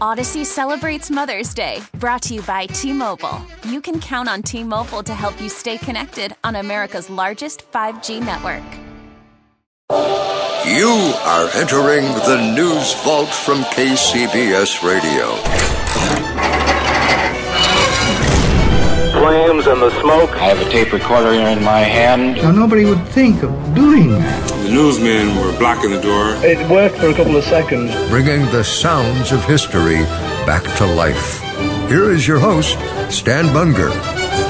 Odyssey celebrates Mother's Day, brought to you by T Mobile. You can count on T Mobile to help you stay connected on America's largest 5G network. You are entering the news vault from KCBS Radio. Flames and the smoke. I have a tape recorder here in my hand. Now, nobody would think of doing that. The newsmen were blocking the door. It worked for a couple of seconds. Bringing the sounds of history back to life. Here is your host, Stan Bunger.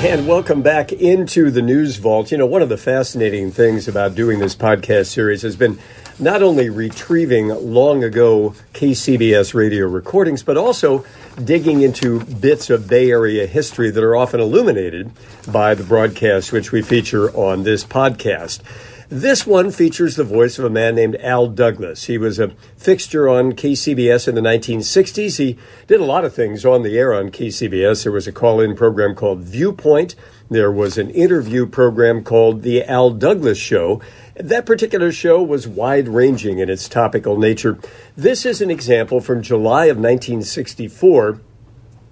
And welcome back into the News Vault. You know, one of the fascinating things about doing this podcast series has been not only retrieving long ago KCBS radio recordings, but also digging into bits of Bay Area history that are often illuminated by the broadcasts which we feature on this podcast. This one features the voice of a man named Al Douglas. He was a fixture on KCBS in the 1960s. He did a lot of things on the air on KCBS. There was a call in program called Viewpoint. There was an interview program called The Al Douglas Show. That particular show was wide ranging in its topical nature. This is an example from July of 1964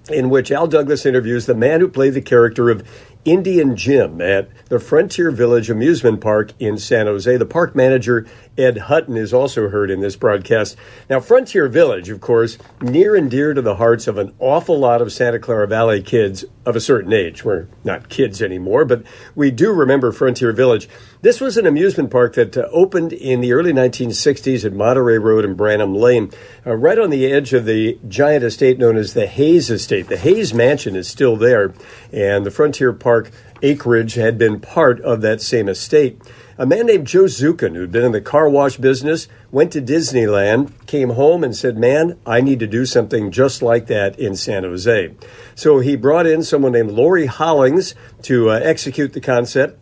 in which Al Douglas interviews the man who played the character of Indian Jim at the Frontier Village Amusement Park in San Jose. The park manager, Ed Hutton, is also heard in this broadcast. Now, Frontier Village, of course, near and dear to the hearts of an awful lot of Santa Clara Valley kids of a certain age. We're not kids anymore, but we do remember Frontier Village. This was an amusement park that uh, opened in the early 1960s at Monterey Road and Branham Lane, uh, right on the edge of the giant estate known as the Hayes Estate. The Hayes Mansion is still there, and the Frontier Park acreage had been part of that same estate. A man named Joe Zukin, who'd been in the car wash business, went to Disneyland, came home, and said, Man, I need to do something just like that in San Jose. So he brought in someone named Laurie Hollings to uh, execute the concept.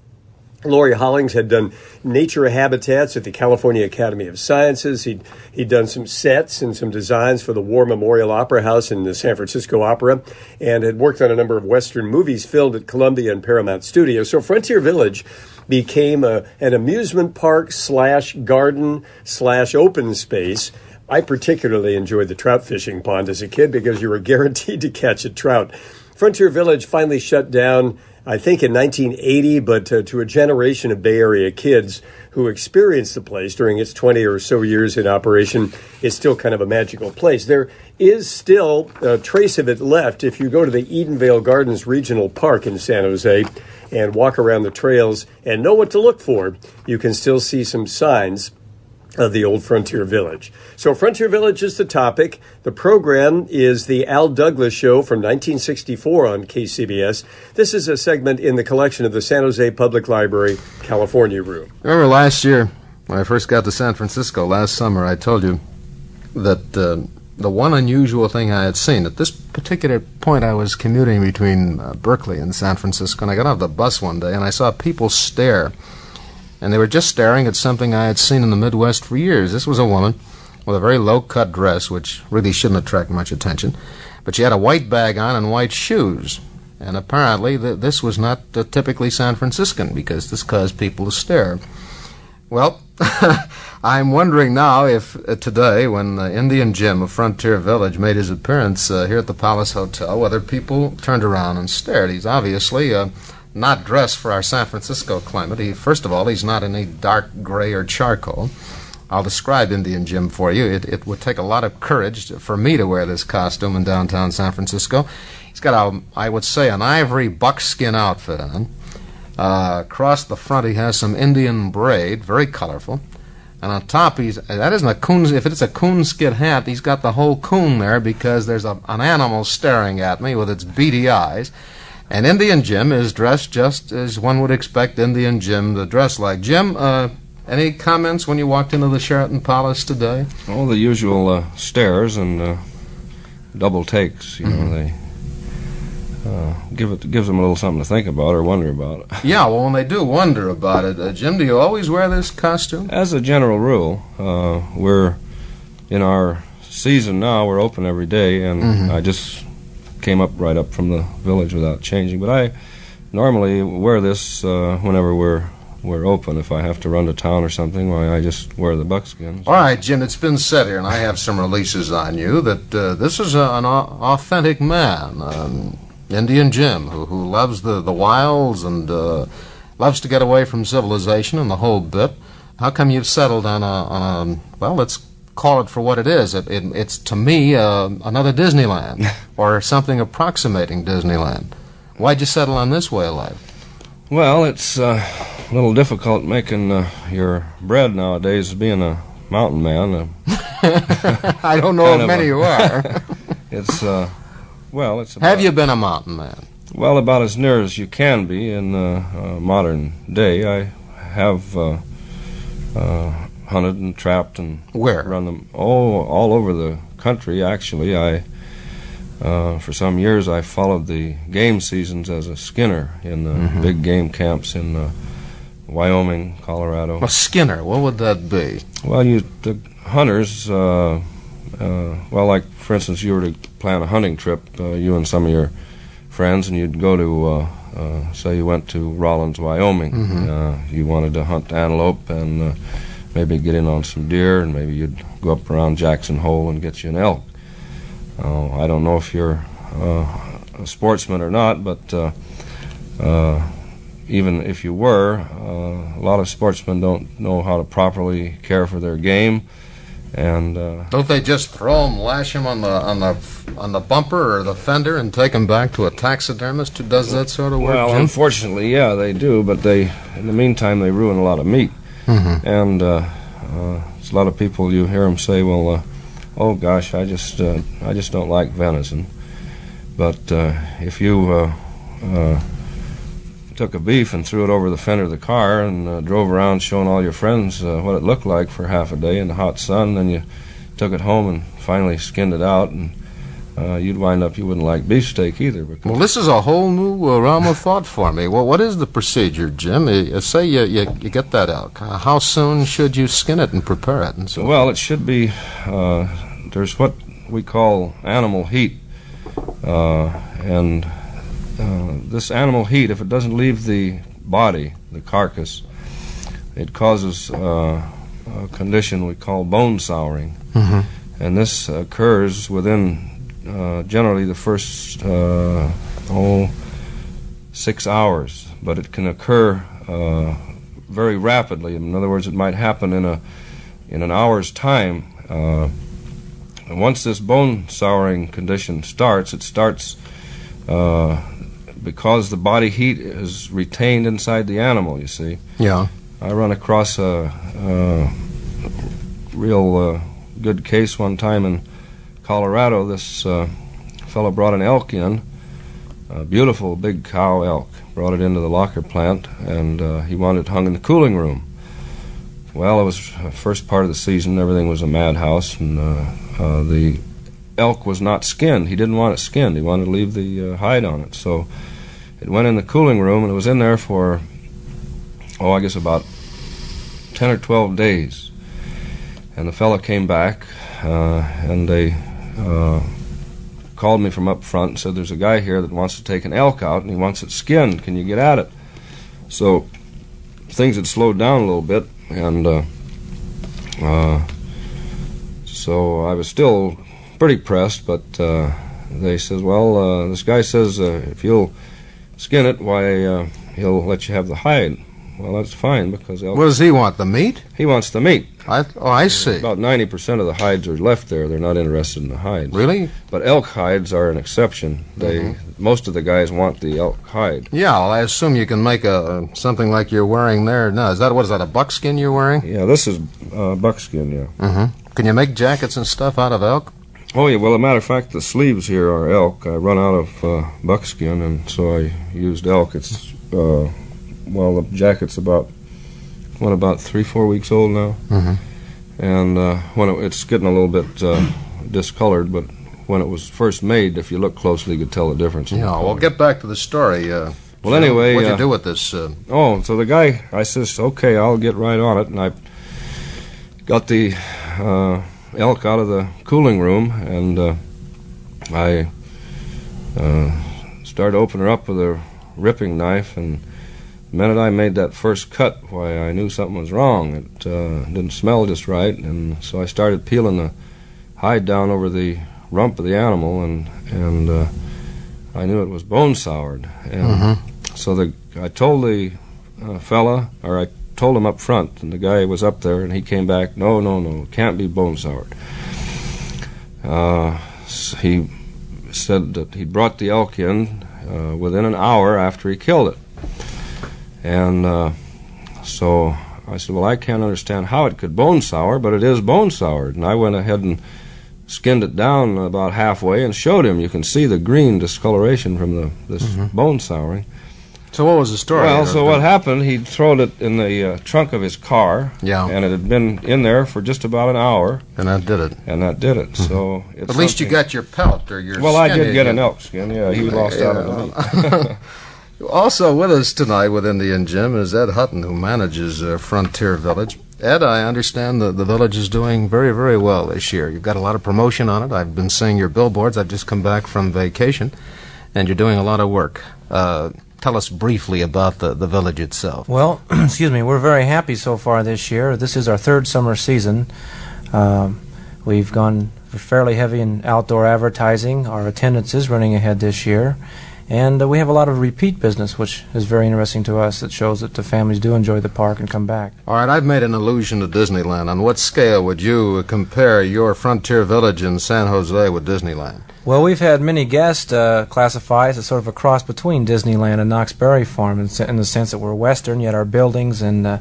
Laurie Hollings had done nature habitats at the California Academy of Sciences. He'd, he'd done some sets and some designs for the War Memorial Opera House in the San Francisco Opera, and had worked on a number of Western movies filmed at Columbia and Paramount Studios. So Frontier Village became a, an amusement park slash garden slash open space. I particularly enjoyed the trout fishing pond as a kid because you were guaranteed to catch a trout. Frontier Village finally shut down I think in 1980, but uh, to a generation of Bay Area kids who experienced the place during its 20 or so years in operation, it's still kind of a magical place. There is still a trace of it left if you go to the Edenvale Gardens Regional Park in San Jose and walk around the trails and know what to look for. You can still see some signs of the old Frontier Village. So, Frontier Village is the topic. The program is the Al Douglas Show from 1964 on KCBS. This is a segment in the collection of the San Jose Public Library California Room. Remember last year when I first got to San Francisco last summer, I told you that uh, the one unusual thing I had seen at this particular point, I was commuting between uh, Berkeley and San Francisco, and I got off the bus one day and I saw people stare and they were just staring at something I had seen in the Midwest for years. This was a woman with a very low cut dress, which really shouldn't attract much attention, but she had a white bag on and white shoes. And apparently, th- this was not uh, typically San Franciscan because this caused people to stare. Well, I'm wondering now if uh, today, when uh, Indian Jim of Frontier Village made his appearance uh, here at the Palace Hotel, whether people turned around and stared. He's obviously uh, not dressed for our San Francisco climate. He, first of all, he's not in any dark gray or charcoal. I'll describe Indian Jim for you. It, it would take a lot of courage to, for me to wear this costume in downtown San Francisco. He's got a, I would say, an ivory buckskin outfit on. Uh, across the front, he has some Indian braid, very colorful. And on top, he's that isn't a coon. If it's a coonskin hat, he's got the whole coon there because there's a, an animal staring at me with its beady eyes. And Indian Jim is dressed just as one would expect Indian Jim to dress like. Jim, uh, any comments when you walked into the Sheraton Palace today? All the usual uh, stares and uh, double takes. You know, they uh, give it gives them a little something to think about or wonder about. Yeah, well, when they do wonder about it, uh, Jim, do you always wear this costume? As a general rule, uh, we're in our season now. We're open every day, and Mhm. I just came up right up from the village without changing. But I normally wear this uh, whenever we're we're open. If I have to run to town or something, why I just wear the buckskin. All right, Jim, it's been said here, and I have some releases on you, that uh, this is a, an au- authentic man, um, Indian Jim, who, who loves the, the wilds and uh, loves to get away from civilization and the whole bit. How come you've settled on a, on a well, let's call it for what it is. It, it, it's, to me, uh, another Disneyland, or something approximating Disneyland. Why'd you settle on this way of life? Well, it's uh, a little difficult making uh, your bread nowadays, being a mountain man. Uh, I don't know of many a- who are. it's uh, well, it's Have you been a mountain man? Well, about as near as you can be in uh, uh, modern day. I have uh, uh, hunted and trapped and Where? run them. Oh, all over the country. Actually, I uh, for some years I followed the game seasons as a skinner in the Mhm. big game camps in uh, Wyoming, Colorado. A skinner, what would that be? Well, you the hunters. Uh, uh, well, like for instance, you were to plan a hunting trip, uh, you and some of your friends, and you'd go to, uh, uh, say, you went to Rawlins, Wyoming. Mhm. Uh, you wanted to hunt antelope and uh, maybe get in on some deer, and maybe you'd go up around Jackson Hole and get you an elk. Uh, I don't know if you're uh, a sportsman or not, but uh, uh, even if you were, uh, a lot of sportsmen don't know how to properly care for their game, and uh, Don't they just throw 'em, lash 'em on the on the on the bumper or the fender, and take 'em back to a taxidermist who does that sort of work? well, Jim? unfortunately, yeah, they do, but they, in the meantime, they ruin a lot of meat, Mhm. and uh, uh, there's a lot of people you hear them say, well. Uh, Oh gosh, I just I just don't like venison. But uh, if you took a beef and threw it over the fender of the car and uh, drove around showing all your friends uh, what it looked like for half a day in the hot sun, then you took it home and finally skinned it out, and uh, you'd wind up you wouldn't like beefsteak either. Well, this is a whole new uh, realm of thought for me. Well, what is the procedure, Jim? Uh, say you, you you get that elk. Uh, how soon should you skin it and prepare it? And so Well, it should be. Uh, there's what we call animal heat, uh, and uh, this animal heat, if it doesn't leave the body, the carcass, it causes uh, a condition we call bone souring, Mhm. and this occurs within uh, generally the first uh, oh six hours, but it can occur uh, very rapidly. In other words, it might happen in a in an hour's time. Uh, and once this bone souring condition starts, it starts uh, because the body heat is retained inside the animal. You see, yeah. I run across a, a real uh, good case one time in Colorado. This uh, fellow brought an elk in, a beautiful big cow elk. Brought it into the locker plant, and uh, he wanted it hung in the cooling room. Well, it was first part of the season. Everything was a madhouse, and uh, uh, the elk was not skinned. He didn't want it skinned. He wanted to leave the uh, hide on it. So it went in the cooling room, and it was in there for oh, I guess about 10 or 12 days. And the fellow came back, uh, and they uh, called me from up front and said, There's a guy here that wants to take an elk out, and he wants it skinned. Can you get at it? So things had slowed down a little bit, and uh, uh, so I was still pretty pressed, but uh, they said, Well, uh, this guy says uh, if you'll skin it, why, uh, he'll let you have the hide. Well, that's fine because elk, What does he want? The meat? he wants the meat. I, oh, I see. About 90% of the hides are left there. They're not interested in the hides. Really? But elk hides are an exception. They Mm-hmm. most of the guys want the elk hide. Yeah, well, I assume you can make a something like you're wearing there. No, is that what is that? A buckskin you're wearing? Yeah, this is uh, buckskin. Yeah. Mm-hmm. Can you make jackets and stuff out of elk? Oh yeah. Well, a matter of fact, the sleeves here are elk. I run out of uh, buckskin, and so I used elk. It's uh, well, the jacket's about what about three, four weeks old now, Mhm. and uh, when it, it's getting a little bit uh, discolored, but when it was first made. If you look closely, you could tell the difference. in the Yeah, well, get back to the story. Uh, Well, Jim. anyway, what'd uh, you do with this? Uh, Oh, so the guy, I says, okay, I'll get right on it, and I got the uh, elk out of the cooling room, and uh, I uh, started opening her up with a ripping knife, and the minute I made that first cut, why, I knew something was wrong. It uh, didn't smell just right, and so I started peeling the hide down over the rump of the animal, and and uh, I knew it was bone soured, and so the I told the uh, fella, or I told him up front, and the guy was up there, and he came back. No, no, no, it can't be bone soured. Uh, s- he said that he brought the elk in uh, within an hour after he killed it, and uh, so I said, well, I can't understand how it could bone sour, but it is bone soured, and I went ahead and skinned it down about halfway and showed him. You can see the green discoloration from the this bone souring. so, what was the story? Well, so what happened? He'd thrown it in the uh, trunk of his car, Yeah. and it had been in there for just about an hour, And that did it. and that did it. So it's At least you got your pelt or your. Well, I did get an elk skin. Yeah, he lost out on the meat. Also with us tonight with Indian Jim is Ed Hutton, who manages uh, Frontier Village. Ed, I understand that the village is doing very, very well this year. You've got a lot of promotion on it. I've been seeing your billboards. I've just come back from vacation, and you're doing a lot of work. Uh, tell us briefly about the, the village itself. Well, excuse me, we're very happy so far this year. This is our third summer season. Um, we've gone fairly heavy in outdoor advertising. Our attendance is running ahead this year. And uh, we have a lot of repeat business, which is very interesting to us. It shows that the families do enjoy the park and come back. All right, I've made an allusion to Disneyland. On what scale would you compare your Frontier Village in San Jose with Disneyland? Well, we've had many guests uh, classify us as sort of a cross between Disneyland and Knott's Berry Farm in, in the sense that we're Western, yet our buildings and uh,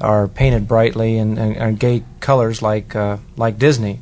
are painted brightly and, and, and gay colors like uh, like Disney.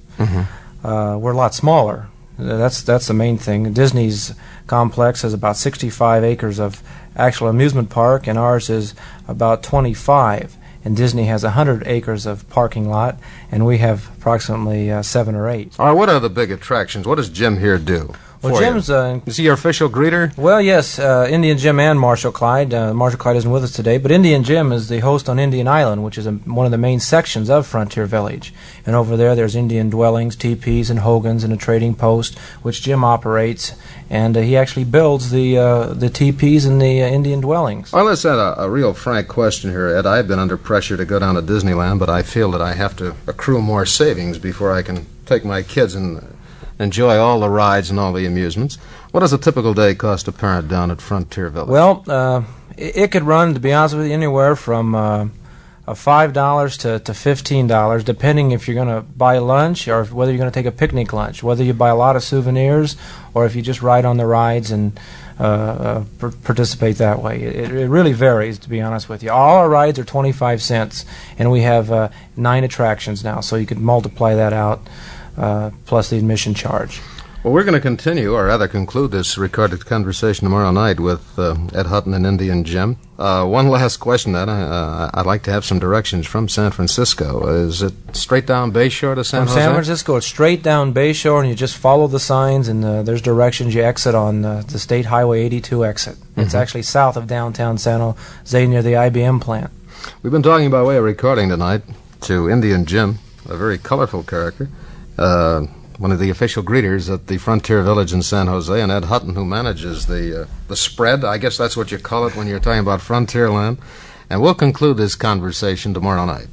Uh, we're a lot smaller. That's that's the main thing. Disney's complex has about 65 acres of actual amusement park, and ours is about 25. And Disney has 100 acres of parking lot, and we have approximately uh, seven or eight. All right, what are the big attractions? What does Jim here do? Well, for you? Jim's uh, Is he your official greeter? Well, yes, uh, Indian Jim and Marshal Clyde. Uh, Marshal Clyde isn't with us today, but Indian Jim is the host on Indian Island, which is a, one of the main sections of Frontier Village. And over there, there's Indian dwellings, teepees, and hogans, and a trading post, which Jim operates. And uh, he actually builds the uh, the teepees and the uh, Indian dwellings. Well, let's add a, a real frank question here, Ed. I've been under pressure to go down to Disneyland, but I feel that I have to accrue more savings before I can take my kids and enjoy all the rides and all the amusements. What does a typical day cost a parent down at Frontier Village? Well, uh, it, it could run, to be honest with you, anywhere from uh, five dollars to, to fifteen dollars, depending if you're going to buy lunch or whether you're going to take a picnic lunch, whether you buy a lot of souvenirs or if you just ride on the rides and uh, uh, participate that way. It, it really varies, to be honest with you. All our rides are twenty-five cents, and we have uh, nine attractions now, so you could multiply that out uh, plus the admission charge. Well, we're going to continue, or rather conclude this recorded conversation tomorrow night with uh, Ed Hutton and Indian Jim. Uh, one last question, Ed. I, uh, I'd like to have some directions from San Francisco. Is it straight down Bayshore to San From Jose? San Francisco, it's straight down Bayshore, and you just follow the signs, and uh, there's directions. You exit on uh, the State Highway 82 exit. It's Mhm. actually south of downtown San Jose near the IBM plant. We've been talking by way of recording tonight to Indian Jim, a very colorful character, uh, one of the official greeters at the Frontier Village in San Jose, and Ed Hutton, who manages the uh, the spread. I guess that's what you call it when you're talking about Frontierland. And we'll conclude this conversation tomorrow night.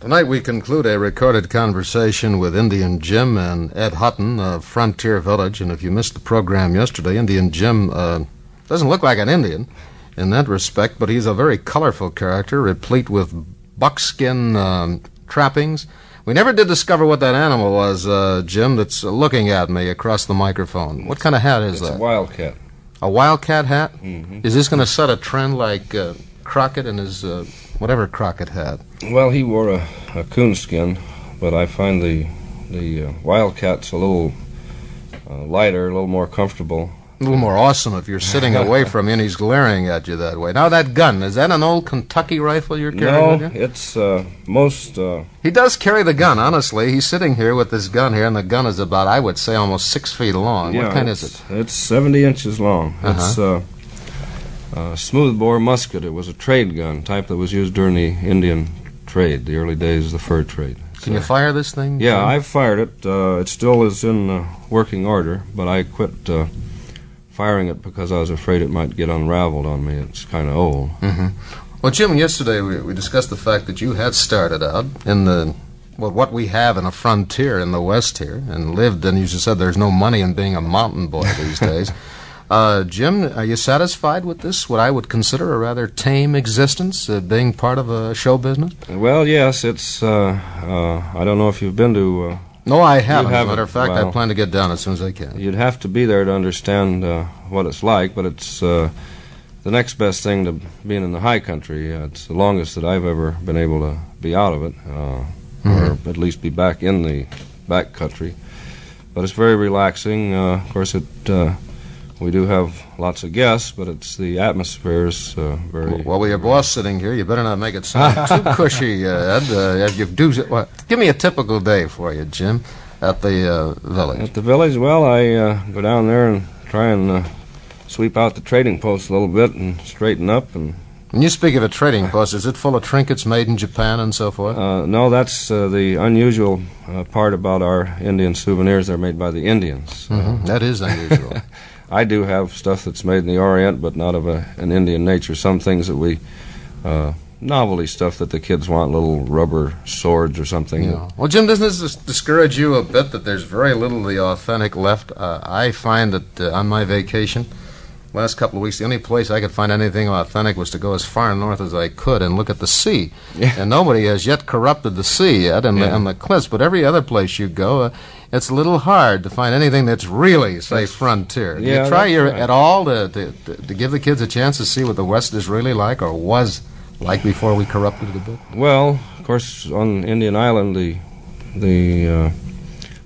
Tonight we conclude a recorded conversation with Indian Jim and Ed Hutton of Frontier Village. And if you missed the program yesterday, Indian Jim uh, doesn't look like an Indian in that respect, but he's a very colorful character, replete with buckskin um, trappings. We never did discover what that animal was, uh, Jim, that's looking at me across the microphone. What kind of hat is It's a that? wildcat. A wildcat hat? Mhm. Is this going to set a trend like uh, Crockett and his uh, whatever Crockett had? Well, he wore a, a coonskin, but I find the the uh, wildcat's a little uh, lighter, a little more comfortable, A little more awesome if you're sitting away from him and he's glaring at you that way. Now that gun is that an old Kentucky rifle you're carrying? No, it's uh, most. Uh, he does carry the gun. Honestly, he's sitting here with this gun here, and the gun is about, I would say, almost six feet long. Yeah, what kind is it? It's 70 inches long. Uh-huh. It's uh, a smoothbore musket. It was a trade gun type that was used during the Indian trade, the early days of the fur trade. Can you fire this thing? Yeah, I've fired it. Uh, it still is in uh, working order, but I quit uh, firing it because I was afraid it might get unraveled on me. It's kind of old. Mm-hmm. Well, Jim, yesterday we, we discussed the fact that you had started out in the well, what we have in a frontier in the West here, and lived. And you just said there's no money in being a mountain boy these days. Uh, Jim, are you satisfied with this? What I would consider a rather tame existence, uh, being part of a show business. Well, yes, it's. Uh, uh, I don't know if you've been to. Uh, no, I haven't. Haven't. matter of fact, Well, I plan to get down as soon as I can. You'd have to be there to understand uh, what it's like, but it's uh, the next best thing to being in the high country. Uh, it's the longest that I've ever been able to be out of it, uh, or at least be back in the back country. But it's very relaxing. Uh, of course, it. Uh, we do have lots of guests, but it's the atmosphere is uh, very. Well, with your boss sitting here, you better not make it sound too cushy, uh, Ed. Uh, you do, well, give me a typical day for you, Jim, at the uh, village. At the village, well, I uh, go down there and try and uh, sweep out the trading post a little bit and straighten up. And When you speak of a trading post, is it full of trinkets made in Japan and so forth? uh, no, that's uh, the unusual uh, part about our Indian souvenirs. They're made by the Indians. Mhm, That is unusual. I do have stuff that's made in the Orient, but not of a, an Indian nature. Some things that we. Uh, Novelty stuff that the kids want, little rubber swords or something. Yeah. Well, Jim, doesn't this discourage you a bit that there's very little of the authentic left? Uh, I find that uh, on my vacation, last couple of weeks, the only place I could find anything authentic was to go as far north as I could and look at the sea. Yeah. And nobody has yet corrupted the sea yet and, the, and the cliffs, but every other place you go, uh, it's a little hard to find anything that's really, say, frontier. Do yeah, you try your, right. at all to, to, to, give the kids a chance to see what the West is really like or was like before we corrupted it a bit? Well, of course, on Indian Island, the the uh,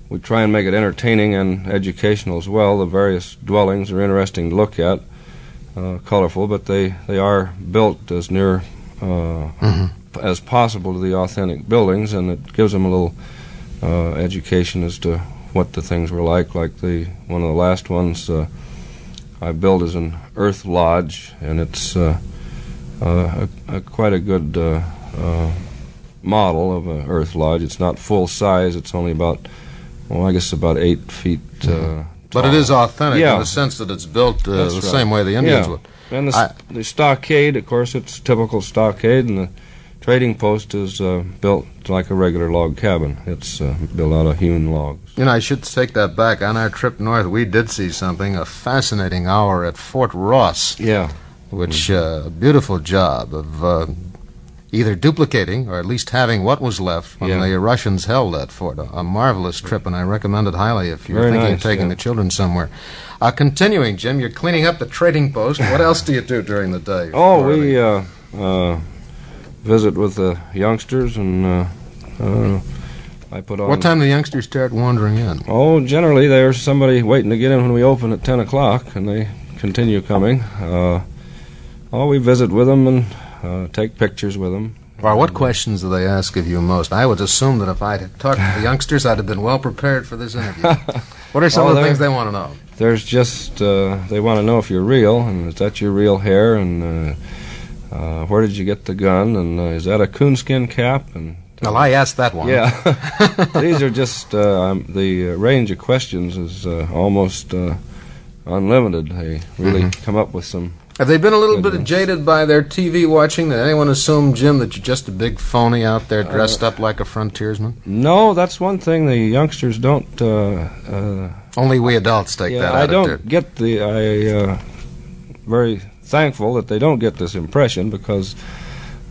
we try and make it entertaining and educational as well. The various dwellings are interesting to look at, uh, colorful, but they they are built as near uh, as possible to the authentic buildings, and it gives them a little uh, education as to what the things were like. Like the one of the last ones uh, I built is an earth lodge, and it's uh, uh, a, a quite a good uh, uh, model of an earth lodge. It's not full size. It's only about, well, I guess about eight feet. Uh, But it is authentic Yeah. in the sense that it's built uh, the right. same way the Indians Yeah. would. And the, I- the stockade, of course, it's typical stockade, and the trading post is uh, built like a regular log cabin. It's uh, built out of hewn logs. You know, I should take that back. On our trip north, we did see something, a fascinating hour at Fort Ross, Yeah. which uh, a beautiful job of uh, either duplicating or at least having what was left when Yeah. the Russians held that fort. A, a marvelous trip, and I recommend it highly if you're Very thinking of taking yeah. the children somewhere. Uh, continuing, Jim, you're cleaning up the trading post. What else do you do during the day? Oh, we uh, uh, visit with the youngsters, and uh, uh, I put on. What time do the youngsters start wandering in? Oh, generally there's somebody waiting to get in when we open at 10 o'clock, and they continue coming. Uh, oh, we visit with them and uh, take pictures with them. Or what questions do they ask of you most? I would assume that if I'd have talked to the youngsters, I'd have been well prepared for this interview. what are some Oh, of the things they want to know? There's just, uh, they want to know if you're real, and is that your real hair, and uh, where did you get the gun, and uh, is that a coonskin cap? And Well, I asked that one. Yeah, these are just uh, um, the uh, range of questions is uh, almost uh, unlimited. They really come up with some. Have they been a little Good bit jaded by their TV watching? Did anyone assume, Jim, that you're just a big phony out there dressed up like a frontiersman? No, that's one thing the youngsters don't. Uh, uh, Only we adults take yeah, that I don't get the. I very thankful that they don't get this impression because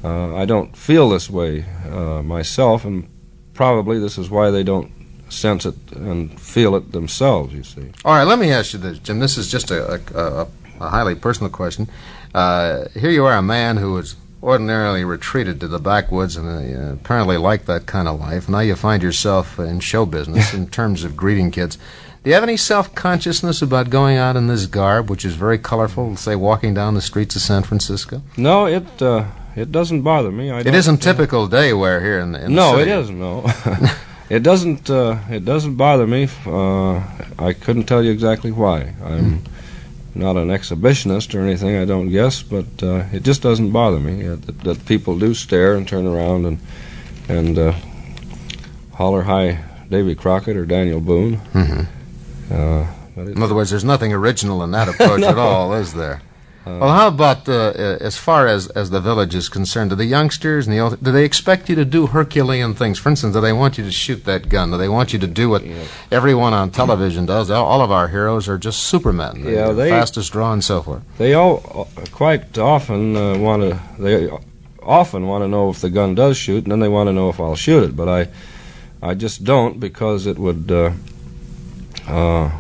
uh, I don't feel this way uh, myself, and probably this is why they don't sense it and feel it themselves. You see. All right, let me ask you this, Jim. This is just a, a, a, a highly personal question. Uh, here you are, a man who is ordinarily retreated to the backwoods and uh, apparently like that kind of life. Now you find yourself in show business in terms of greeting kids. Do you have any self consciousness about going out in this garb, which is very colorful, say walking down the streets of San Francisco? No, it uh, it doesn't bother me. I it isn't typical day wear here in the, in no, the it isn't. No, it doesn't. Uh, it doesn't bother me. Uh, I couldn't tell you exactly why. I'm not an exhibitionist or anything. I don't guess, but uh, it just doesn't bother me uh, that, that people do stare and turn around and and uh, holler hi, Davy Crockett or Daniel Boone. Mhm. Uh, In other words, there's nothing original in that approach No. at all, is there? well, how about uh, uh, as far as, as the village is concerned? Do the youngsters and the old, do they expect you to do Herculean things? For instance, do they want you to shoot that gun? Do they want you to do what everyone on television does? All, of our heroes are just supermen. They're Yeah, the they- fastest draw and so forth. They all uh, quite often uh, want to. They often want to know if the gun does shoot, and then they want to know if I'll shoot it. But I, I just don't because it would, uh,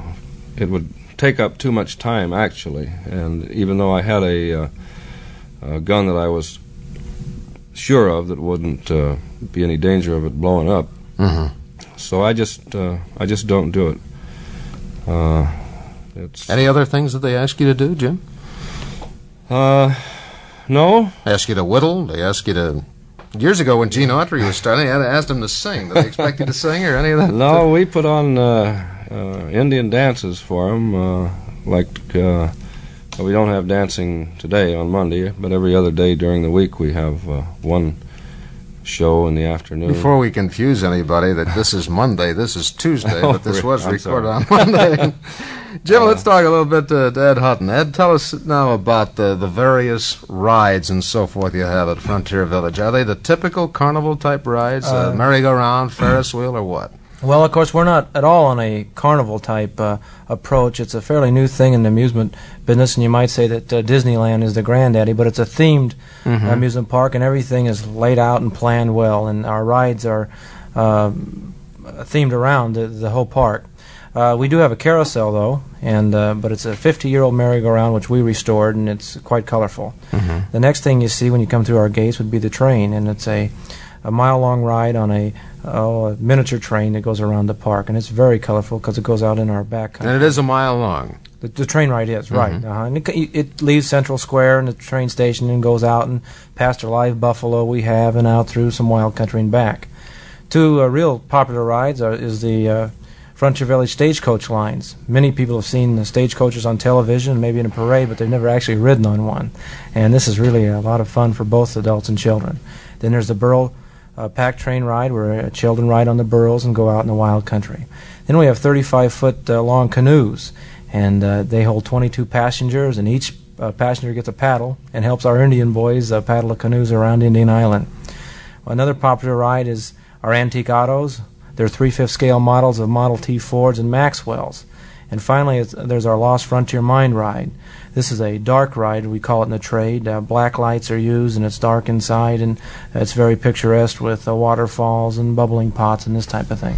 it would take up too much time actually. And even though I had a, uh, a gun that I was sure of that wouldn't uh, be any danger of it blowing up, Mhm. so I just, uh, I just don't do it. Uh, it's Any other things that they ask you to do, Jim? Uh, no. Ask you to whittle? They ask you to. Years ago, when Gene Autry was starting, I asked him to sing. Did they expect you to sing or any of that? No, we put on uh, Indian dances for them. Uh, like uh, well, we don't have dancing today on Monday, but every other day during the week we have uh, one show in the afternoon. Before we confuse anybody that this is Monday, this is Tuesday, Oh, but this really? was I'm recorded sorry. on Monday. Jim, let's talk a little bit to, to Ed Hutton. Ed, tell us now about the, the various rides and so forth you have at Frontier Village. Are they the typical carnival type rides? Uh, Uh, merry-go-round, Ferris wheel, or what? Well, of course, we're not at all on a carnival type uh, approach. It's a fairly new thing in the amusement business, and you might say that uh, Disneyland is the granddaddy, but it's a themed Mhm. amusement park, and everything is laid out and planned well, and our rides are uh, themed around the, the whole park. Uh, we do have a carousel, though, and uh, but it's a 50-year-old merry-go-round which we restored, and it's quite colorful. The next thing you see when you come through our gates would be the train, and it's a, a mile long ride on a, oh, a miniature train that goes around the park, and it's very colorful because it goes out in our back country. And it is a mile long. The, the train ride is right, Mhm. uh-huh. and it, it leaves Central Square and the train station and goes out and past a live buffalo we have and out through some wild country and back. Two uh, real popular rides are, is the uh, Frontier Village stagecoach lines. Many people have seen the stagecoaches on television, maybe in a parade, but they've never actually ridden on one. And this is really a lot of fun for both adults and children. Then there's the Burl uh, pack train ride, where children ride on the burros and go out in the wild country. Then we have 35 foot uh, long canoes, and uh, they hold 22 passengers, and each uh, passenger gets a paddle and helps our Indian boys uh, paddle the canoes around Indian Island. Another popular ride is our antique autos. They're three-fifth scale models of Model T Fords and Maxwells. And finally, there's our Lost Frontier Mine ride. This is a dark ride, we call it in the trade. Uh, black lights are used, and it's dark inside, and it's very picturesque with uh, waterfalls and bubbling pots and this type of thing.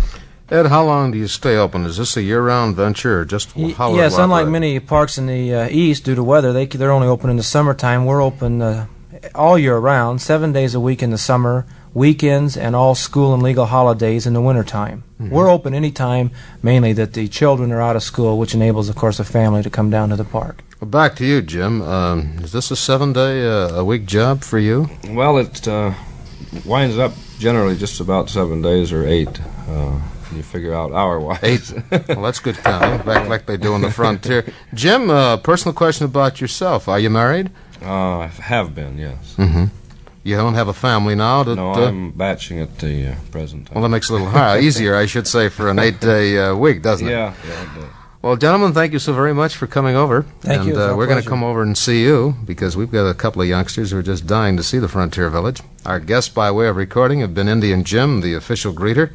Ed, how long do you stay open? Is this a year-round venture or just how will yes, unlike operate? many parks in the uh, east, due to weather, they they're only open in the summertime. We're open uh, all year round, seven days a week in the summer, weekends, and all school and legal holidays in the wintertime. Mhm. We're open any time, mainly that the children are out of school, which enables, of course, a family to come down to the park. Well, back to you, Jim. Um, is this a seven-day uh, a week job for you? Well, it uh, winds up generally just about seven days or eight. Uh, you figure out hour wise. Eight. well, that's good counting. Back like they do on the frontier. Jim, uh, personal question about yourself. Are you married? Uh, I have been, yes. Mm-hmm. You don't have a family now? That, No, uh, I'm batching at the uh, present time. Well, that makes it a little hard, easier, I should say, for an eight-day uh, week, doesn't it? Yeah, yeah, it does. Well, gentlemen, thank you so very much for coming over. Thank and, you, it's Uh, we're going to come over and see you because we've got a couple of youngsters who are just dying to see the Frontier Village. Our guests by way of recording have been Indian Jim, the official greeter,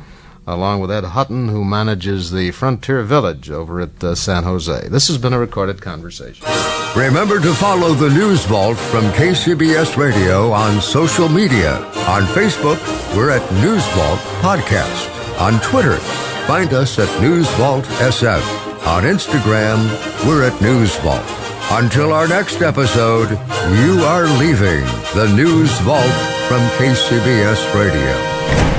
along with Ed Hutton, who manages the Frontier Village over at uh, San Jose. This has been a recorded conversation. Remember to follow the News Vault from KCBS Radio on social media. On Facebook, we're at News Vault Podcast. On Twitter, find us at News Vault SF. On Instagram, we're at News Vault. Until our next episode, you are leaving the News Vault from KCBS Radio.